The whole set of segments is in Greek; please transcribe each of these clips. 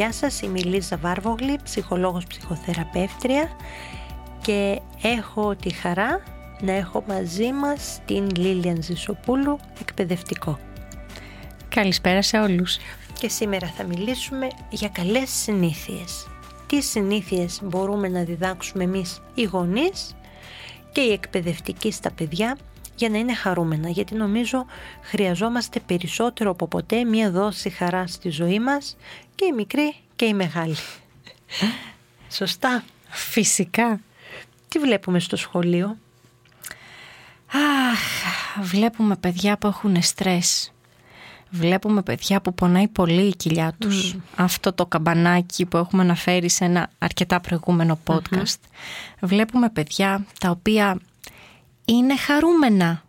Γεια σας, είμαι η Λίζα Βάρβογλη, ψυχολόγος ψυχοθεραπεύτρια και έχω τη χαρά να έχω μαζί μας την Λίλιαν Ζησοπούλου, εκπαιδευτικό. Καλησπέρα σε όλους. Και σήμερα θα μιλήσουμε για καλές συνήθειες. Τι συνήθειες μπορούμε να διδάξουμε εμείς οι γονείς και οι εκπαιδευτικοί στα παιδιά για να είναι χαρούμενα. Γιατί νομίζω χρειαζόμαστε περισσότερο από ποτέ μία δόση χαρά στη ζωή μας και η μικρή και η μεγάλη. Σωστά. Φυσικά. Τι βλέπουμε στο σχολείο; Αχ, βλέπουμε παιδιά που έχουν στρες. Βλέπουμε παιδιά που πονάει πολύ η κοιλιά τους. Αυτό το καμπανάκι που έχουμε αναφέρει σε ένα αρκετά προηγούμενο podcast. Βλέπουμε παιδιά τα οποία είναι χαρούμενα.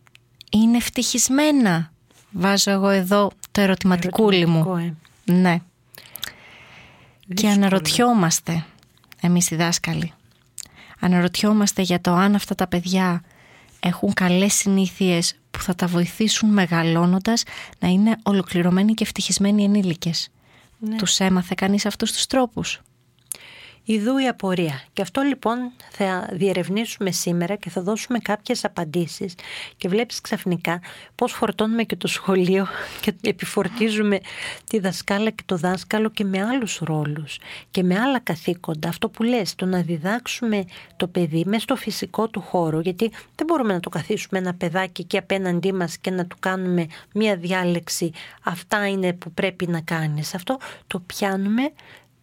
Είναι ευτυχισμένα. Βάζω εγώ εδώ το ερωτηματικούλι μου. Ερωτηματικό, ε. Ναι. Και Δύσκολο. αναρωτιόμαστε, εμείς οι δάσκαλοι, αναρωτιόμαστε για το αν αυτά τα παιδιά έχουν καλές συνήθειες που θα τα βοηθήσουν μεγαλώνοντας να είναι ολοκληρωμένοι και ευτυχισμένοι ενήλικες. Ναι. Τους έμαθε κανείς αυτούς τους τρόπους; Ιδού η απορία. Και αυτό λοιπόν θα διερευνήσουμε σήμερα και θα δώσουμε κάποιες απαντήσεις και βλέπεις ξαφνικά πώς φορτώνουμε και το σχολείο και επιφορτίζουμε τη δασκάλα και το δάσκαλο και με άλλους ρόλους και με άλλα καθήκοντα. Αυτό που λες, το να διδάξουμε το παιδί μέσα στο φυσικό του χώρο γιατί δεν μπορούμε να το καθίσουμε ένα παιδάκι και απέναντί μας και να του κάνουμε μία διάλεξη αυτά είναι που πρέπει να κάνεις. Αυτό το πιάνουμε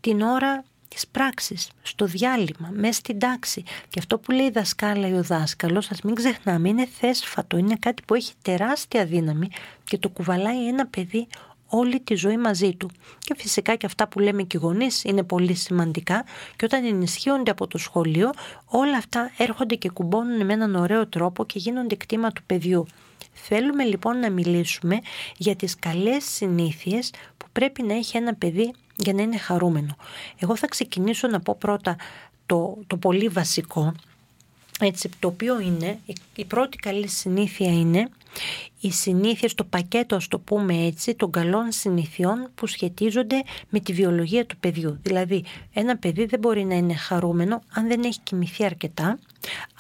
την ώρα της πράξης, στο διάλειμμα, μέσα στην τάξη. Και αυτό που λέει η δασκάλα ή ο δάσκαλος, ας μην ξεχνάμε, είναι θέσφατο, είναι κάτι που έχει τεράστια δύναμη και το κουβαλάει ένα παιδί όλη τη ζωή μαζί του. Και φυσικά και αυτά που λέμε και οι γονείς είναι πολύ σημαντικά και όταν ενισχύονται από το σχολείο όλα αυτά έρχονται και κουμπώνουν με έναν ωραίο τρόπο και γίνονται κτήμα του παιδιού. Θέλουμε λοιπόν να μιλήσουμε για τις καλές συνήθειες που πρέπει να έχει ένα παιδί για να είναι χαρούμενο. Εγώ θα ξεκινήσω να πω πρώτα το, το πολύ βασικό, έτσι, το οποίο είναι, η- η πρώτη καλή συνήθεια είναι οι συνήθειες, το πακέτο ας το πούμε έτσι, των καλών συνηθιών που σχετίζονται με τη βιολογία του παιδιού. Δηλαδή ένα παιδί δεν μπορεί να είναι χαρούμενο αν δεν έχει κοιμηθεί αρκετά,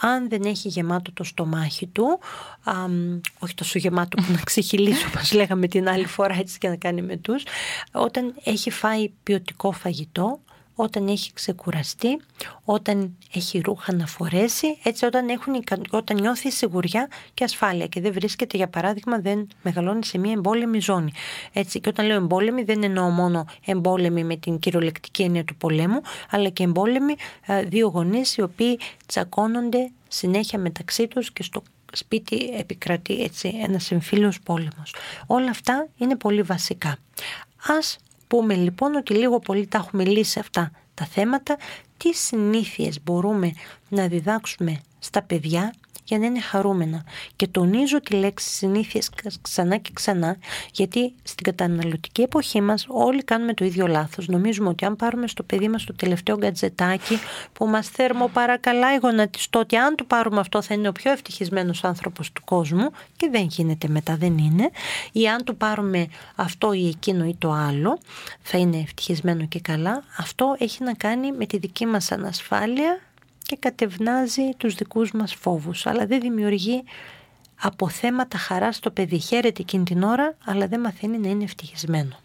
αν δεν έχει γεμάτο το στομάχι του, αμ, όχι τόσο γεμάτο που να ξεχυλήσει όπως λέγαμε την άλλη φορά έτσι και να κάνει με τους, όταν έχει φάει ποιοτικό φαγητό, όταν έχει ξεκουραστεί, όταν έχει ρούχα να φορέσει, έτσι όταν, έχουν, ικα- όταν νιώθει σιγουριά και ασφάλεια και δεν βρίσκεται για παράδειγμα δεν μεγαλώνει σε μια εμπόλεμη ζώνη. Έτσι, και όταν λέω εμπόλεμη δεν εννοώ μόνο εμπόλεμη με την κυριολεκτική έννοια του πολέμου, αλλά και εμπόλεμη ε, δύο γονείς οι οποίοι τσακώνονται συνέχεια μεταξύ τους και στο σπίτι επικρατεί έτσι ένας εμφύλιος πόλεμος. Όλα αυτά είναι πολύ βασικά. Ας πούμε λοιπόν ότι λίγο πολύ τα έχουμε λύσει αυτά τα θέματα, τι συνήθειες μπορούμε να διδάξουμε στα παιδιά; Για να είναι χαρούμενα. Και τονίζω τη λέξη συνήθειες ξανά και ξανά, γιατί στην καταναλωτική εποχή μας όλοι κάνουμε το ίδιο λάθος. Νομίζουμε ότι αν πάρουμε στο παιδί μας το τελευταίο γκατζετάκι που μας θερμοπαρακαλάει γονατιστό ότι αν του πάρουμε αυτό θα είναι ο πιο ευτυχισμένος άνθρωπος του κόσμου και δεν γίνεται μετά, δεν είναι. Ή αν του πάρουμε αυτό ή εκείνο ή το άλλο θα είναι ευτυχισμένο και καλά. Αυτό έχει να κάνει με τη δική μας ανασφάλεια και κατευνάζει τους δικούς μας φόβους, αλλά δεν δημιουργεί αποθέματα χαράς στο παιδί. Χαίρεται εκείνη την ώρα, αλλά δεν μαθαίνει να είναι ευτυχισμένο.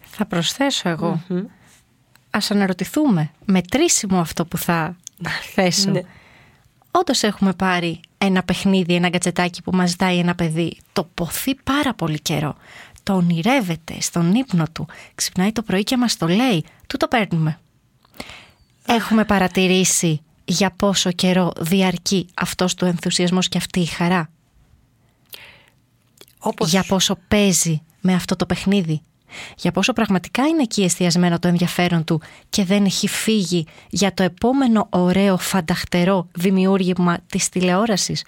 Θα προσθέσω εγώ. Ας αναρωτηθούμε, μετρήσιμο αυτό που θα θέσω. Ναι. Όντως έχουμε πάρει ένα παιχνίδι, ένα γκατσετάκι που μας ζητάει ένα παιδί. Το ποθεί πάρα πολύ καιρό. Το ονειρεύεται στον ύπνο του. Ξυπνάει το πρωί και μας το λέει. Του το παίρνουμε. Έχουμε παρατηρήσει για πόσο καιρό διαρκεί αυτός του ενθουσιασμός και αυτή η χαρά; Όπως... Για πόσο παίζει με αυτό το παιχνίδι; Για πόσο πραγματικά είναι εκεί εστιασμένο το ενδιαφέρον του και δεν έχει φύγει για το επόμενο ωραίο φανταχτερό δημιούργημα της τηλεόρασης,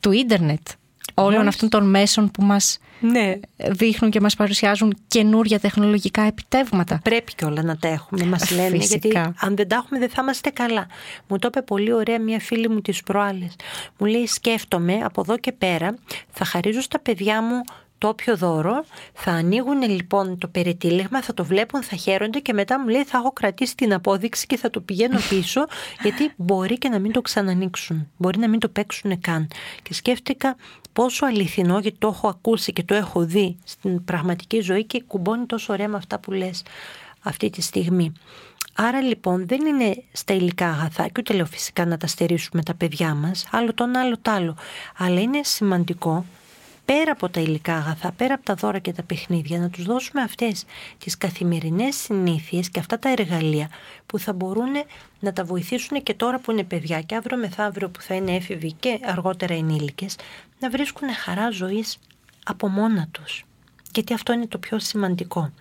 του ίντερνετ, όλων αυτών των μέσων που μας Ναι, δείχνουν και μας παρουσιάζουν καινούρια τεχνολογικά επιτεύγματα. πρέπει και όλα να τα έχουμε, μας Ε, λένε. φυσικά. Γιατί αν δεν τα έχουμε δεν θα είμαστε καλά. Μου το είπε πολύ ωραία μια φίλη μου τις προάλλες. Μου λέει σκέφτομαι από εδώ και πέρα θα χαρίζω στα παιδιά μου το όποιο δώρο, θα ανοίγουν λοιπόν το περιτύλιγμα, θα το βλέπουν, θα χαίρονται και μετά μου λέει θα έχω κρατήσει την απόδειξη και θα το πηγαίνω πίσω γιατί μπορεί και να μην το ξανανοίξουν, μπορεί να μην το παίξουν καν. Και σκέφτηκα πόσο αληθινό γιατί το έχω ακούσει και το έχω δει στην πραγματική ζωή και κουμπώνει τόσο ωραία με αυτά που λες αυτή τη στιγμή. Άρα λοιπόν δεν είναι στα υλικά αγαθά και ούτε λέω φυσικά να τα στερήσουμε τα παιδιά μας, άλλο το ένα, άλλο το άλλο. Αλλά είναι σημαντικό πέρα από τα υλικά αγαθά, πέρα από τα δώρα και τα παιχνίδια, να τους δώσουμε αυτές τις καθημερινές συνήθειες και αυτά τα εργαλεία που θα μπορούν να τα βοηθήσουν και τώρα που είναι παιδιά και αύριο μεθαύριο που θα είναι έφηβοι και αργότερα ενήλικες, να βρίσκουν χαρά ζωής από μόνα τους. Γιατί αυτό είναι το πιο σημαντικό.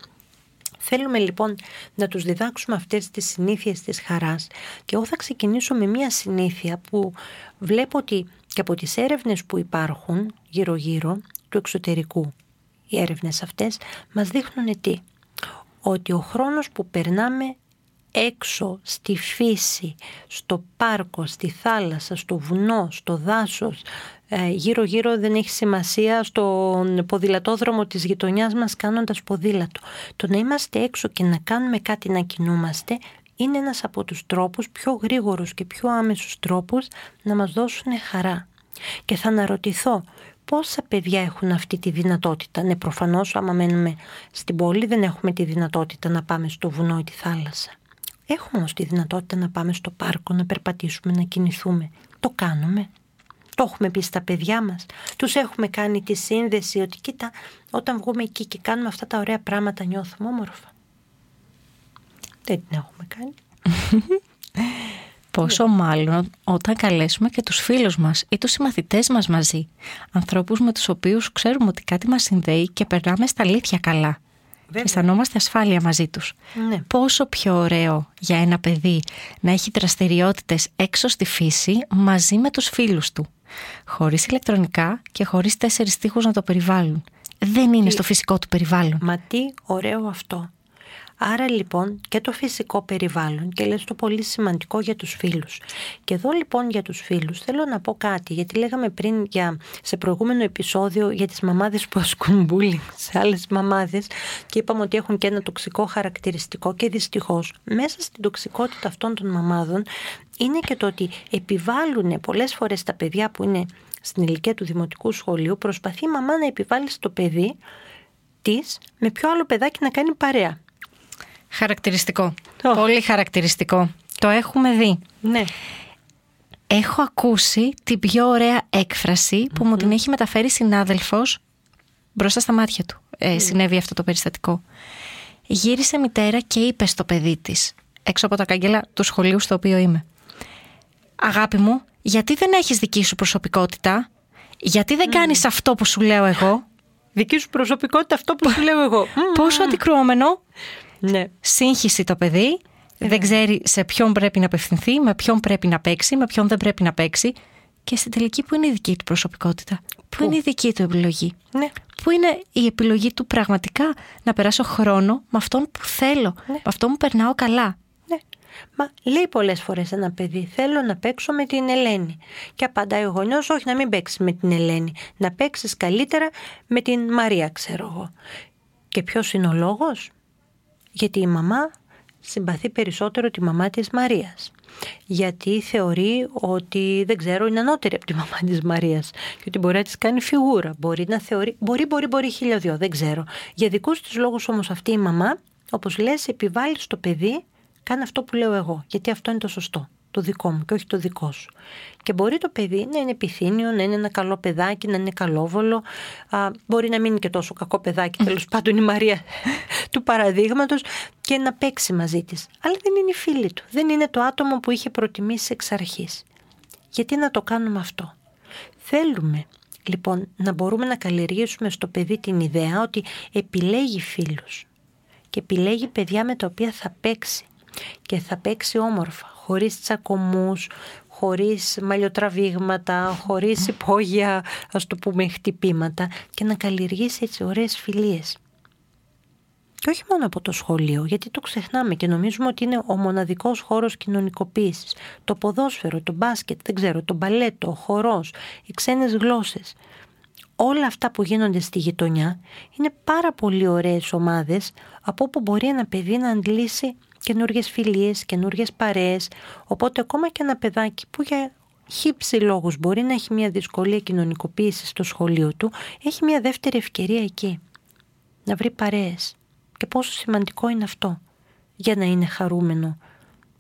Θέλουμε λοιπόν να τους διδάξουμε αυτές τις συνήθειες της χαράς. Και εγώ θα ξεκινήσω με μια συνήθεια που βλέπω ότι και από τις έρευνες που υπάρχουν γύρω-γύρω του εξωτερικού οι έρευνες αυτές μας δείχνουν τι; Ότι ο χρόνος που περνάμε έξω στη φύση, στο πάρκο, στη θάλασσα, στο βουνό, στο δάσος, ε, γύρω-γύρω δεν έχει σημασία στον ποδηλατόδρομο της γειτονιάς μας κάνοντας ποδήλατο. Το να είμαστε έξω και να κάνουμε κάτι να κινούμαστε είναι ένας από τους τρόπους, πιο γρήγορους και πιο άμεσους τρόπους να μας δώσουν χαρά. Και θα αναρωτηθώ πόσα παιδιά έχουν αυτή τη δυνατότητα; Ναι, προφανώς άμα μένουμε στην πόλη δεν έχουμε τη δυνατότητα να πάμε στο βουνό ή τη θάλασσα. Έχουμε όμως τη δυνατότητα να πάμε στο πάρκο, να περπατήσουμε, να κινηθούμε. Το κάνουμε. Το έχουμε πει στα παιδιά μας. Τους έχουμε κάνει τη σύνδεση ότι κοίτα, όταν βγούμε εκεί και κάνουμε αυτά τα ωραία πράγματα νιώθουμε όμορφα. Δεν την έχουμε κάνει. Πόσο μάλλον όταν καλέσουμε και τους φίλους μας ή τους συμμαθητές μας μαζί. Ανθρώπους με τους οποίους ξέρουμε ότι κάτι μας συνδέει και περνάμε στα αλήθεια καλά. Και αισθανόμαστε ασφάλεια μαζί τους. Ναι. Πόσο πιο ωραίο για ένα παιδί να έχει δραστηριότητες έξω στη φύση μαζί με τους φίλους του. Χωρίς ηλεκτρονικά και χωρίς τέσσερις τείχους να το περιβάλλουν. Δεν είναι στο φυσικό του περιβάλλον. Μα τι ωραίο αυτό. Άρα λοιπόν και το φυσικό περιβάλλον και λες το πολύ σημαντικό για τους φίλους. Και εδώ λοιπόν για τους φίλους θέλω να πω κάτι γιατί λέγαμε πριν για, σε προηγούμενο επεισόδιο για τις μαμάδες που ασκούν bullying σε άλλες μαμάδες και είπαμε ότι έχουν και ένα τοξικό χαρακτηριστικό και δυστυχώς μέσα στην τοξικότητα αυτών των μαμάδων είναι και το ότι επιβάλλουν πολλές φορές τα παιδιά που είναι στην ηλικία του δημοτικού σχολείου προσπαθεί η μαμά να επιβάλλει στο παιδί της με ποιο άλλο παιδάκι να κάνει παρέα. Χαρακτηριστικό. Ω. Πολύ χαρακτηριστικό. Το έχουμε δει. Ναι. Έχω ακούσει την πιο ωραία έκφραση που μου την έχει μεταφέρει συνάδελφος μπροστά στα μάτια του. Ε, Συνέβη αυτό το περιστατικό. Γύρισε μητέρα και είπε στο παιδί της, έξω από τα κάγκελα του σχολείου στο οποίο είμαι. Αγάπη μου, γιατί δεν έχεις δική σου προσωπικότητα, γιατί δεν κάνεις αυτό που σου λέω εγώ, Δική σου προσωπικότητα αυτό που σου λέω εγώ. Μμμ. πόσο αντικρουόμενο, Ναι. σύγχυση το παιδί, δεν ξέρει σε ποιον πρέπει να απευθυνθεί, με ποιον πρέπει να παίξει, με ποιον δεν πρέπει να παίξει και στην τελική που είναι η δική του προσωπικότητα, που είναι η δική του επιλογή; Ναι. Που είναι η επιλογή του πραγματικά να περάσω χρόνο με αυτόν που θέλω, με αυτόν που περνάω καλά; Ναι. Μα λέει πολλές φορές ένα παιδί, θέλω να παίξω με την Ελένη. Και απαντάει ο γονιός, όχι να μην παίξεις με την Ελένη, να παίξεις καλύτερα με την Μαρία, ξέρω εγώ. Και ποιος είναι ο λόγος; Γιατί η μαμά συμπαθεί περισσότερο τη μαμά της Μαρίας. Γιατί θεωρεί ότι, δεν ξέρω, είναι ανώτερη από τη μαμά της Μαρίας. Και ότι μπορεί να της κάνει φιγούρα. Μπορεί να θεωρεί, μπορεί, μπορεί, μπορεί χίλια δυο, δεν ξέρω. Για δικούς της λόγους όμως αυτή η μαμά, όπως λες, επιβάλλει στο παιδί Κάνε αυτό που λέω εγώ, γιατί αυτό είναι το σωστό. Το δικό μου και όχι το δικό σου. Και μπορεί το παιδί να είναι επιθύμιο, να είναι ένα καλό παιδάκι, να είναι καλόβολο. Α, μπορεί να μην είναι και τόσο κακό παιδάκι, τέλος πάντων η Μαρία του παραδείγματος και να παίξει μαζί της. Αλλά δεν είναι η φίλη του. Δεν είναι το άτομο που είχε προτιμήσει εξ αρχής. Γιατί να το κάνουμε αυτό; Θέλουμε Λοιπόν, να μπορούμε να καλλιεργήσουμε στο παιδί την ιδέα ότι επιλέγει φίλους και επιλέγει παιδιά με τα οποία θα παίξει και θα παίξει όμορφα, χωρίς τσακωμούς, χωρίς μαλλιοτραβήγματα, χωρίς υπόγεια, ας το πούμε, χτυπήματα και να καλλιεργήσει έτσι ωραίες φιλίες. Και όχι μόνο από το σχολείο, γιατί το ξεχνάμε και νομίζουμε ότι είναι ο μοναδικός χώρος κοινωνικοποίησης. Το ποδόσφαιρο, το μπάσκετ, δεν ξέρω, το μπαλέτο, ο χορός, οι ξένες γλώσσες. Όλα αυτά που γίνονται στη γειτονιά είναι πάρα πολύ ωραίες ομάδες από όπου μπορεί ένα παιδί να αντλήσει καινούριε φιλίες, καινούριε παρέες. Οπότε ακόμα και ένα παιδάκι που για χύψη λόγους μπορεί να έχει μια δυσκολία κοινωνικοποίησης στο σχολείο του, έχει μια δεύτερη ευκαιρία εκεί. Να βρει παρέες. Και πόσο σημαντικό είναι αυτό για να είναι χαρούμενο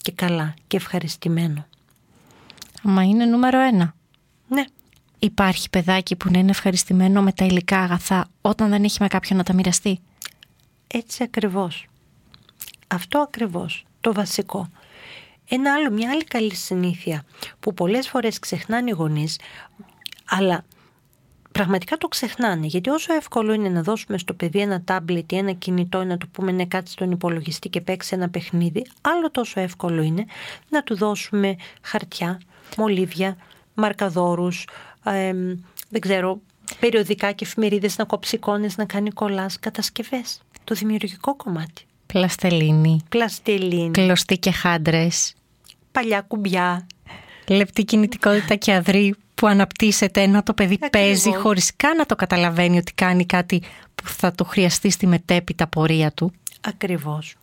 και καλά και ευχαριστημένο. Μα είναι νούμερο ένα. Ναι. Υπάρχει παιδάκι που να είναι ευχαριστημένο με τα υλικά αγαθά όταν δεν έχει με κάποιον να τα μοιραστεί; Έτσι ακριβώς. Αυτό ακριβώς, το βασικό. Ένα άλλο, μια άλλη καλή συνήθεια που πολλές φορές ξεχνάνε οι γονείς, αλλά πραγματικά το ξεχνάνε. Γιατί όσο εύκολο είναι να δώσουμε στο παιδί ένα τάμπλετ ή ένα κινητό ή να του πούμε ναι κάτσε στον υπολογιστή και παίξει ένα παιχνίδι, άλλο τόσο εύκολο είναι να του δώσουμε χαρτιά, μολύβια, μαρκαδόρους, δεν ξέρω, περιοδικά και εφημερίδες να κόψει εικόνες, να κάνει κολλάς, κατασκευές. Το δημιουργικό κομμάτι. Πλαστελίνη. Πλαστελίνη. Κλωστή και χάντρες. Παλιά κουμπιά. Λεπτή κινητικότητα και αδρή που αναπτύσσεται ενώ το παιδί παίζει χωρίς καν να το καταλαβαίνει ότι κάνει κάτι που θα το χρειαστεί στη μετέπειτα πορεία του. Ακριβώς.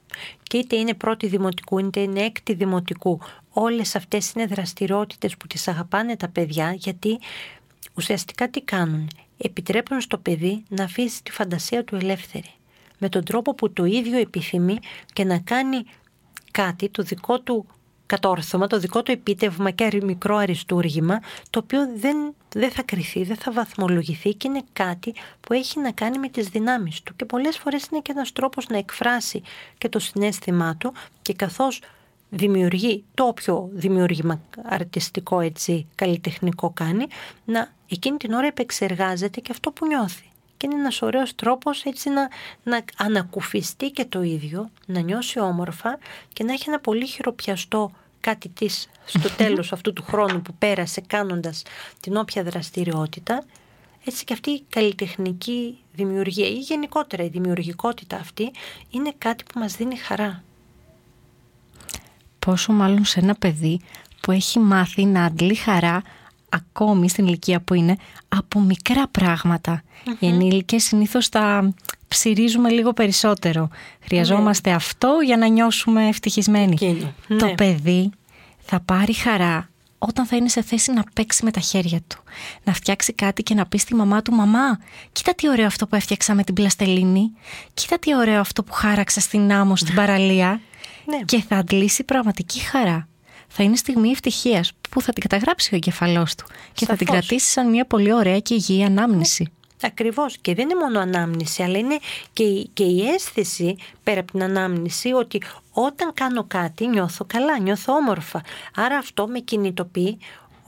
Και είτε είναι πρώτη δημοτικού είτε είναι έκτη δημοτικού. Όλες αυτές είναι δραστηριότητες που τις αγαπάνε τα παιδιά γιατί ουσιαστικά τι κάνουν; Επιτρέπουν στο παιδί να αφήσει τη φαντασία του ελεύθερη με τον τρόπο που το ίδιο επιθυμεί και να κάνει κάτι το δικό του κατόρθωμα, το δικό του επίτευγμα και μικρό αριστούργημα, το οποίο δεν, δεν θα κρυθεί, δεν θα βαθμολογηθεί και είναι κάτι που έχει να κάνει με τις δυνάμεις του. Και πολλές φορές είναι και ένας τρόπος να εκφράσει και το συνέστημά του και καθώς δημιουργεί το όποιο δημιούργημα αρτιστικό έτσι καλλιτεχνικό κάνει, να εκείνη την ώρα επεξεργάζεται και αυτό που νιώθει και είναι ένας ωραίος τρόπος έτσι να, να ανακουφιστεί και το ίδιο, να νιώσει όμορφα και να έχει ένα πολύ χειροπιαστό κάτι της στο τέλος αυτού του χρόνου που πέρασε κάνοντας την όποια δραστηριότητα έτσι και αυτή η καλλιτεχνική δημιουργία ή γενικότερα η δημιουργικότητα αυτή είναι κάτι που μας δίνει χαρά. Πόσο μάλλον σε ένα παιδί που έχει μάθει να αντλεί χαρά ακόμη στην ηλικία που είναι από μικρά πράγματα. Mm-hmm. Οι ενήλικες συνήθως τα ψυρίζουμε λίγο περισσότερο. Χρειαζόμαστε ναι. αυτό για να νιώσουμε ευτυχισμένοι. Το ναι. παιδί θα πάρει χαρά όταν θα είναι σε θέση να παίξει με τα χέρια του. Να φτιάξει κάτι και να πει στη μαμά του «Μαμά, κοίτα τι ωραίο αυτό που έφτιαξα με την πλαστελίνη. Κοίτα τι ωραίο αυτό που χάραξα στην άμμο, στην παραλία». Ναι. Και θα αντλήσει πραγματική χαρά θα είναι στιγμή ευτυχίας που θα την καταγράψει ο εγκεφαλός του; Και θα την κρατήσει σαν μια πολύ ωραία και υγιή ανάμνηση. Ακριβώς. Και δεν είναι μόνο ανάμνηση, αλλά είναι και η, και η αίσθηση πέρα από την ανάμνηση ότι όταν κάνω κάτι νιώθω καλά, νιώθω όμορφα. Άρα αυτό με κινητοποιεί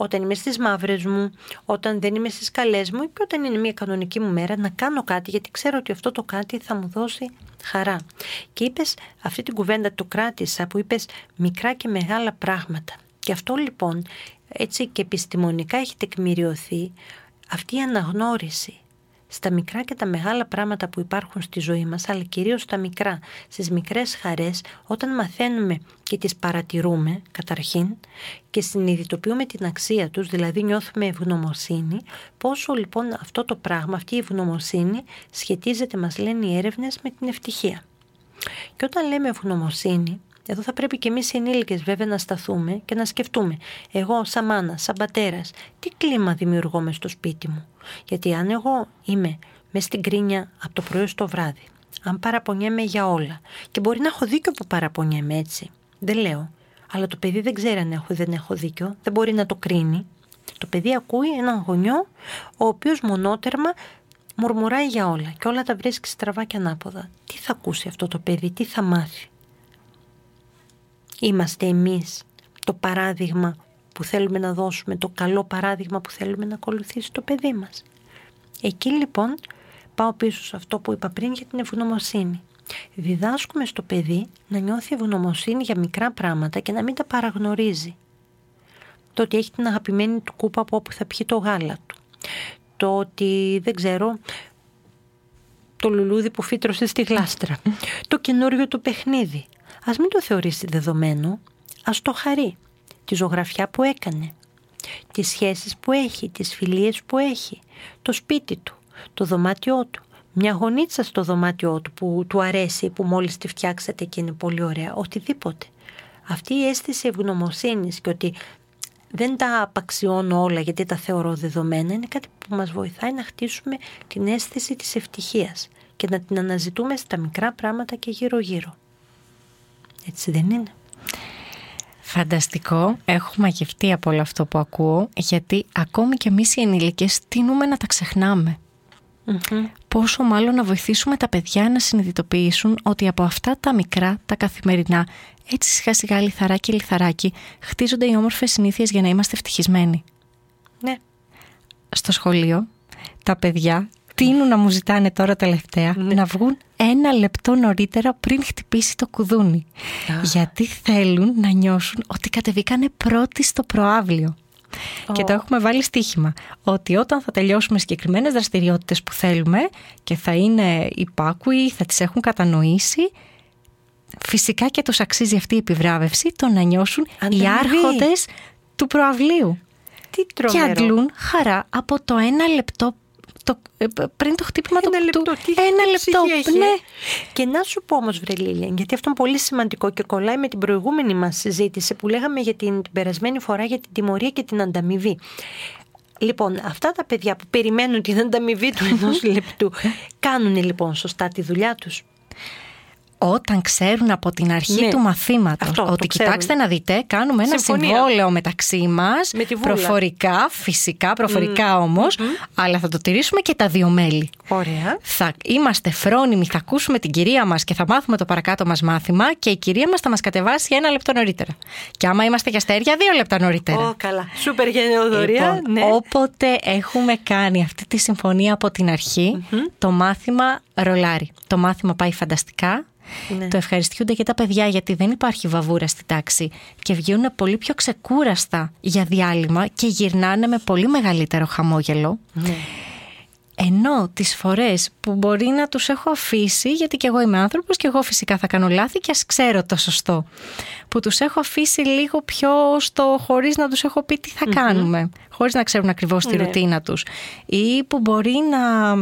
όταν είμαι στις μαύρες μου, όταν δεν είμαι στις καλές μου και όταν είναι μια κανονική μου μέρα να κάνω κάτι γιατί ξέρω ότι αυτό το κάτι θα μου δώσει χαρά. Και είπες αυτή την κουβέντα το κράτησα που είπες μικρά και μεγάλα πράγματα. Και αυτό λοιπόν έτσι και επιστημονικά έχει τεκμηριωθεί αυτή η αναγνώριση στα μικρά και τα μεγάλα πράγματα που υπάρχουν στη ζωή μας, αλλά κυρίως στα μικρά, στις μικρές χαρές, όταν μαθαίνουμε και τις παρατηρούμε καταρχήν και συνειδητοποιούμε την αξία τους, δηλαδή νιώθουμε ευγνωμοσύνη, πόσο λοιπόν αυτό το πράγμα, αυτή η ευγνωμοσύνη σχετίζεται, μας λένε οι έρευνες, με την ευτυχία. Και όταν λέμε ευγνωμοσύνη, εδώ θα πρέπει και εμείς οι ενήλικες βέβαια να σταθούμε και να σκεφτούμε. Εγώ, σαν μάνα, σαν πατέρας, τι κλίμα δημιουργώ μες στο σπίτι μου; Γιατί αν εγώ είμαι μες στην κρίνια από το πρωί στο βράδυ, αν παραπονιέμαι για όλα, και μπορεί να έχω δίκιο που παραπονιέμαι έτσι, δεν λέω, αλλά το παιδί δεν ξέρει αν έχω ή δεν έχω δίκιο, δεν μπορεί να το κρίνει. Το παιδί ακούει έναν γονιό, ο οποίος μονότερμα μουρμουράει για όλα και όλα τα βρίσκει στραβά και ανάποδα. Τι θα ακούσει αυτό το παιδί, τι θα μάθει; Είμαστε εμείς το παράδειγμα που θέλουμε να δώσουμε, το καλό παράδειγμα που θέλουμε να ακολουθήσει το παιδί μας. Εκεί λοιπόν πάω πίσω σε αυτό που είπα πριν για την ευγνωμοσύνη. Διδάσκουμε στο παιδί να νιώθει ευγνωμοσύνη για μικρά πράγματα και να μην τα παραγνωρίζει. Το ότι έχει την αγαπημένη του κούπα από όπου θα πιει το γάλα του. Το ότι, δεν ξέρω, το λουλούδι που φύτρωσε στη γλάστρα. Το καινούριο του παιχνίδι. Ας μην το θεωρήσει δεδομένο, ας το χαρεί. Τη ζωγραφιά που έκανε. Τις σχέσεις που έχει, τις φιλίες που έχει. Το σπίτι του, το δωμάτιό του. Μια γονίτσα στο δωμάτιό του που του αρέσει, που μόλις τη φτιάξατε και είναι πολύ ωραία. Οτιδήποτε. Αυτή η αίσθηση ευγνωμοσύνης και ότι δεν τα απαξιώνω όλα γιατί τα θεωρώ δεδομένα είναι κάτι που μας βοηθάει να χτίσουμε την αίσθηση της ευτυχίας και να την αναζητούμε στα μικρά πράγματα και γύρω γύρω. Έτσι δεν είναι. Φανταστικό. Έχω μαγευτεί από όλο αυτό που ακούω, γιατί ακόμη και εμείς οι ενήλικες τίνουμε να τα ξεχνάμε; Πόσο μάλλον να βοηθήσουμε τα παιδιά να συνειδητοποιήσουν ότι από αυτά τα μικρά, τα καθημερινά, έτσι σιγά σιγά λιθαράκι λιθαράκι, χτίζονται οι όμορφες συνήθειες για να είμαστε ευτυχισμένοι. Ναι. Στο σχολείο, τα παιδιά τείνουν να μου ζητάνε τώρα τελευταία Ναι. να βγουν ένα λεπτό νωρίτερα πριν χτυπήσει το κουδούνι. Γιατί θέλουν να νιώσουν ότι κατεβήκανε πρώτοι στο προάβλιο. Και το έχουμε βάλει στοίχημα. Ότι όταν θα τελειώσουμε συγκεκριμένες δραστηριότητες που θέλουμε και θα είναι υπάκουοι, θα τις έχουν κατανοήσει, φυσικά και τους αξίζει αυτή η επιβράβευση το να νιώσουν οι Ανταμοιβή. άρχοντες του προαυλίου. Τι Και τρομερό. αντλούν χαρά από το ένα λεπτό το, ε, πριν το χτύπημα Ένα του λεπτό, του. τι Ένα λεπτό, ψυχή έχει, ναι. ε. Και να σου πω όμως βρε Λίλια, γιατί αυτό είναι πολύ σημαντικό και κολλάει με την προηγούμενη μας συζήτηση που λέγαμε για την, την περασμένη φορά για την τιμωρία και την ανταμοιβή. Λοιπόν, αυτά τα παιδιά που περιμένουν την ανταμοιβή του ενός λεπτού, κάνουν λοιπόν σωστά τη δουλειά τους. Όταν ξέρουν από την αρχή Ναι. του μαθήματος Αυτό, το ότι ξέρουν. κοιτάξτε να δείτε, κάνουμε ένα Συμφωνία. συμβόλαιο μεταξύ μας, Με τη βούλα. προφορικά, φυσικά προφορικά όμως, αλλά θα το τηρήσουμε και τα δύο μέλη. Ωραία. Θα είμαστε φρόνιμοι, θα ακούσουμε την κυρία μας και θα μάθουμε το παρακάτω μας μάθημα και η κυρία μας θα μας κατεβάσει ένα λεπτό νωρίτερα. Και άμα είμαστε για αστέρια, δύο λεπτά νωρίτερα. Ω, καλά. Σούπερ γενναιοδορία. Λοιπόν, ναι. Όποτε έχουμε κάνει αυτή τη συμφωνία από την αρχη το μάθημα ρολάρει. Το μάθημα πάει φανταστικά. Ναι. Το ευχαριστιούνται και τα παιδιά γιατί δεν υπάρχει βαβούρα στην τάξη και βγαίνουν πολύ πιο ξεκούραστα για διάλειμμα και γυρνάνε με πολύ μεγαλύτερο χαμόγελο. Ναι. Ενώ τις φορές που μπορεί να τους έχω αφήσει, γιατί και εγώ είμαι άνθρωπος και εγώ φυσικά θα κάνω λάθη και ας ξέρω το σωστό, που τους έχω αφήσει λίγο πιο στο χωρίς να τους έχω πει τι θα κάνουμε, χωρίς να ξέρουν ακριβώς τη Ναι. ρουτίνα τους. Ή που μπορεί να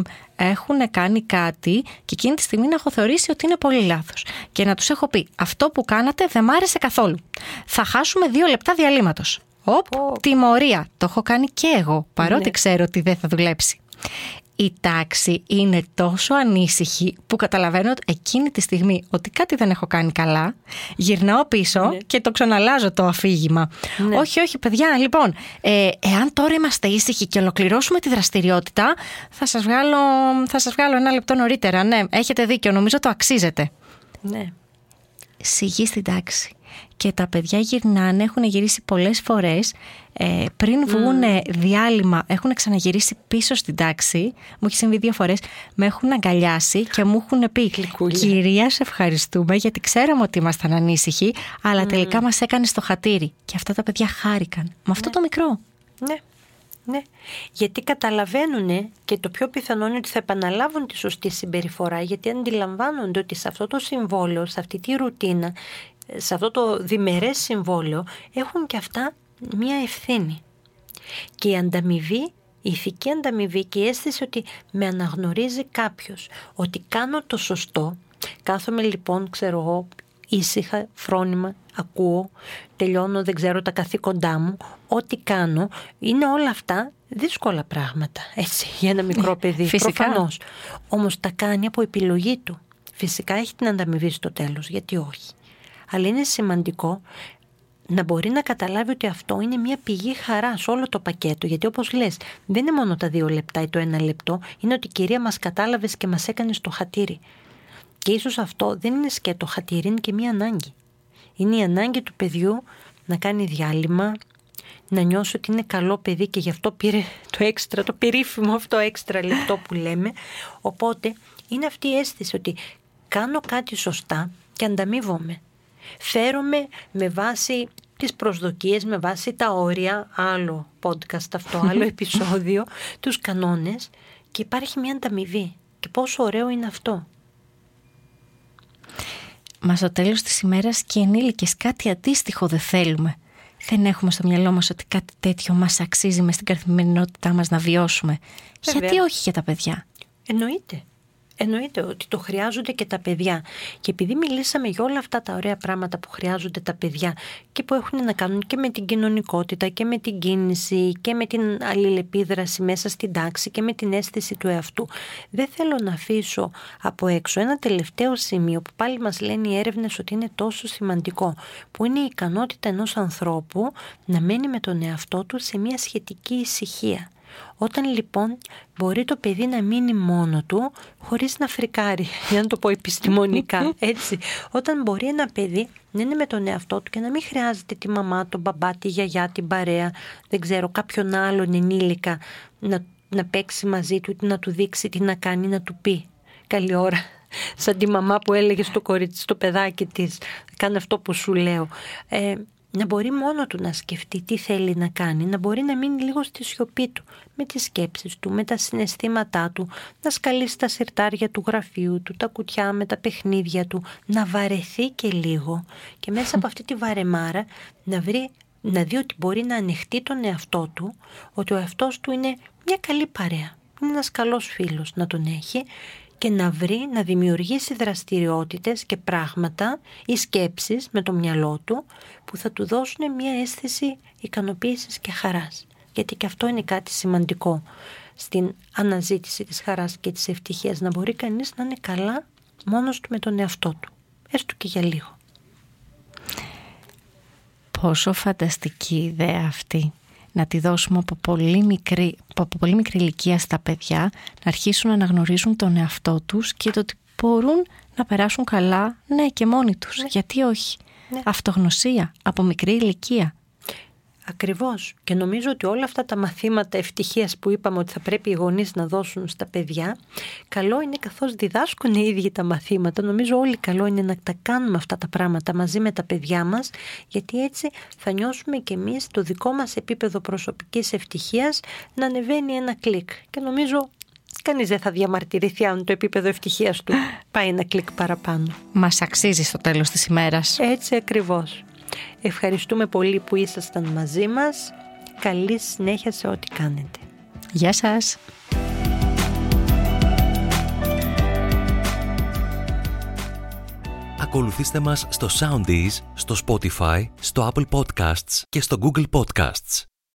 έχουν κάνει κάτι και εκείνη τη στιγμή να έχω θεωρήσει ότι είναι πολύ λάθος. Και να τους έχω πει αυτό που κάνατε δεν μ' άρεσε καθόλου. Θα χάσουμε δύο λεπτά διαλύματος. Οπ, Πω. τιμωρία. Το έχω κάνει και εγώ, παρότι Ναι. ξέρω ότι δεν θα δουλέψει. Η τάξη είναι τόσο ανήσυχη που καταλαβαίνω ότι εκείνη τη στιγμή ότι κάτι δεν έχω κάνει καλά, γυρνάω πίσω Ναι. και το ξαναλάζω το αφήγημα. Ναι. Όχι, όχι, παιδιά, λοιπόν, ε, εάν τώρα είμαστε ήσυχοι και ολοκληρώσουμε τη δραστηριότητα, θα σας βγάλω, θα σας βγάλω ένα λεπτό νωρίτερα. Ναι, έχετε δίκιο, νομίζω το αξίζετε ναι. σιγή στην τάξη. Και τα παιδιά γυρνάνε, έχουν γυρίσει πολλές φορές. Ε, πριν βγουν διάλειμμα, έχουν ξαναγυρίσει πίσω στην τάξη. Μου έχει συμβεί δύο φορές. Με έχουν αγκαλιάσει και μου έχουν πει Γλυκούλια. «Κυρία, σε ευχαριστούμε γιατί ξέραμε ότι ήμασταν ανήσυχοι, αλλά τελικά μας έκανε στο χατήρι». Και αυτά τα παιδιά χάρηκαν. Με αυτό το μικρό. Ναι. Ναι. Γιατί καταλαβαίνουν και το πιο πιθανό είναι ότι θα επαναλάβουν τη σωστή συμπεριφορά γιατί αντιλαμβάνονται ότι σε αυτό το συμβόλαιο, σε αυτή τη ρουτίνα, σε αυτό το διμερές συμβόλαιο έχουν και αυτά μία ευθύνη. Και η ανταμοιβή, η ηθική ανταμοιβή και η αίσθηση ότι με αναγνωρίζει κάποιος, ότι κάνω το σωστό, κάθομαι λοιπόν, ξέρω εγώ, ήσυχα, φρόνημα, ακούω, τελειώνω, δεν ξέρω τα καθήκοντά μου, ό,τι κάνω, είναι όλα αυτά δύσκολα πράγματα, έτσι, για ένα μικρό παιδί, φυσικά. προφανώς. Όμως τα κάνει από επιλογή του. Φυσικά έχει την ανταμοιβή στο τέλος, γιατί όχι. Αλλά είναι σημαντικό να μπορεί να καταλάβει ότι αυτό είναι μια πηγή χαράς όλο το πακέτο. Γιατί όπως λες, δεν είναι μόνο τα δύο λεπτά ή το ένα λεπτό, είναι ότι η κυρία μας κατάλαβες και μας έκανε στο χατήρι. Και ίσως αυτό δεν είναι σκέτο χατήρι, είναι και μια ανάγκη. Είναι η ανάγκη του παιδιού να κάνει διάλειμμα, να νιώσει ότι είναι καλό παιδί και γι' αυτό πήρε το έξτρα, το περίφημο αυτό έξτρα λεπτό που λέμε. Οπότε είναι αυτή η αίσθηση ότι κάνω κάτι σωστά και ανταμείβομαι. Φέρομαι με βάση τις προσδοκίες, με βάση τα όρια, άλλο podcast αυτό, άλλο επεισόδιο, τους κανόνες και υπάρχει μια ανταμοιβή. Και πόσο ωραίο είναι αυτό. Μα στο τέλος της ημέρας και οι ενήλικες κάτι αντίστοιχο δεν θέλουμε. Δεν έχουμε στο μυαλό μας ότι κάτι τέτοιο μας αξίζει μες στην καθημερινότητά μας να βιώσουμε. Γιατί όχι για τα παιδιά; Εννοείται. Εννοείται ότι το χρειάζονται και τα παιδιά. Και επειδή μιλήσαμε για όλα αυτά τα ωραία πράγματα που χρειάζονται τα παιδιά και που έχουν να κάνουν και με την κοινωνικότητα και με την κίνηση και με την αλληλεπίδραση μέσα στην τάξη και με την αίσθηση του εαυτού, δεν θέλω να αφήσω από έξω ένα τελευταίο σημείο που πάλι μας λένε οι έρευνες ότι είναι τόσο σημαντικό, που είναι η ικανότητα ενός ανθρώπου να μένει με τον εαυτό του σε μια σχετική ησυχία. Όταν λοιπόν μπορεί το παιδί να μείνει μόνο του χωρίς να φρικάρει, για να το πω επιστημονικά, έτσι. Όταν μπορεί ένα παιδί να είναι με τον εαυτό του και να μην χρειάζεται τη μαμά, τον μπαμπά, τη γιαγιά, την παρέα, δεν ξέρω, κάποιον άλλον ενήλικα να, να παίξει μαζί του, να του δείξει τι να κάνει, να του πει καλή ώρα. Σαν τη μαμά που έλεγε στο κορίτσι, στο παιδάκι της, κάνε αυτό που σου λέω. Ε, να μπορεί μόνο του να σκεφτεί τι θέλει να κάνει, να μπορεί να μείνει λίγο στη σιωπή του, με τις σκέψεις του, με τα συναισθήματά του, να σκαλίσει τα συρτάρια του γραφείου του, τα κουτιά με τα παιχνίδια του, να βαρεθεί και λίγο και μέσα από αυτή τη βαρεμάρα να βρει να δει ότι μπορεί να ανοιχτεί τον εαυτό του, ότι ο εαυτός του είναι μια καλή παρέα, είναι ένας καλός φίλος να τον έχει και να βρει, να δημιουργήσει δραστηριότητες και πράγματα ή σκέψεις με το μυαλό του που θα του δώσουν μια αίσθηση ικανοποίησης και χαράς. Γιατί και αυτό είναι κάτι σημαντικό στην αναζήτηση της χαράς και της ευτυχίας, να μπορεί κανείς να είναι καλά μόνος του με τον εαυτό του, έστω και για λίγο. Πόσο φανταστική ιδέα αυτή να τη δώσουμε από πολύ μικρή, από πολύ μικρή ηλικία στα παιδιά να αρχίσουν να αναγνωρίζουν τον εαυτό τους και το ότι μπορούν να περάσουν καλά, ναι και μόνοι τους. Ναι. Γιατί όχι; Ναι. Αυτογνωσία από μικρή ηλικία. Ακριβώς. Και νομίζω ότι όλα αυτά τα μαθήματα ευτυχίας που είπαμε ότι θα πρέπει οι γονείς να δώσουν στα παιδιά, καλό είναι καθώς διδάσκουν οι ίδιοι τα μαθήματα. Νομίζω όλοι καλό είναι να τα κάνουμε αυτά τα πράγματα μαζί με τα παιδιά μας, γιατί έτσι θα νιώσουμε και εμείς το δικό μας επίπεδο προσωπικής ευτυχίας να ανεβαίνει ένα κλικ. Και νομίζω Κανείς δεν θα διαμαρτυρηθεί αν το επίπεδο ευτυχίας του πάει ένα κλικ παραπάνω. Μας αξίζει στο τέλος της ημέρας. Έτσι ακριβώς. Ευχαριστούμε πολύ που ήσασταν μαζί μας. Καλή συνέχεια σε ό,τι κάνετε. Γεια σας. Ακολουθήστε μας στο Soundees, στο Spotify, στο Apple Podcasts και στο Google Podcasts.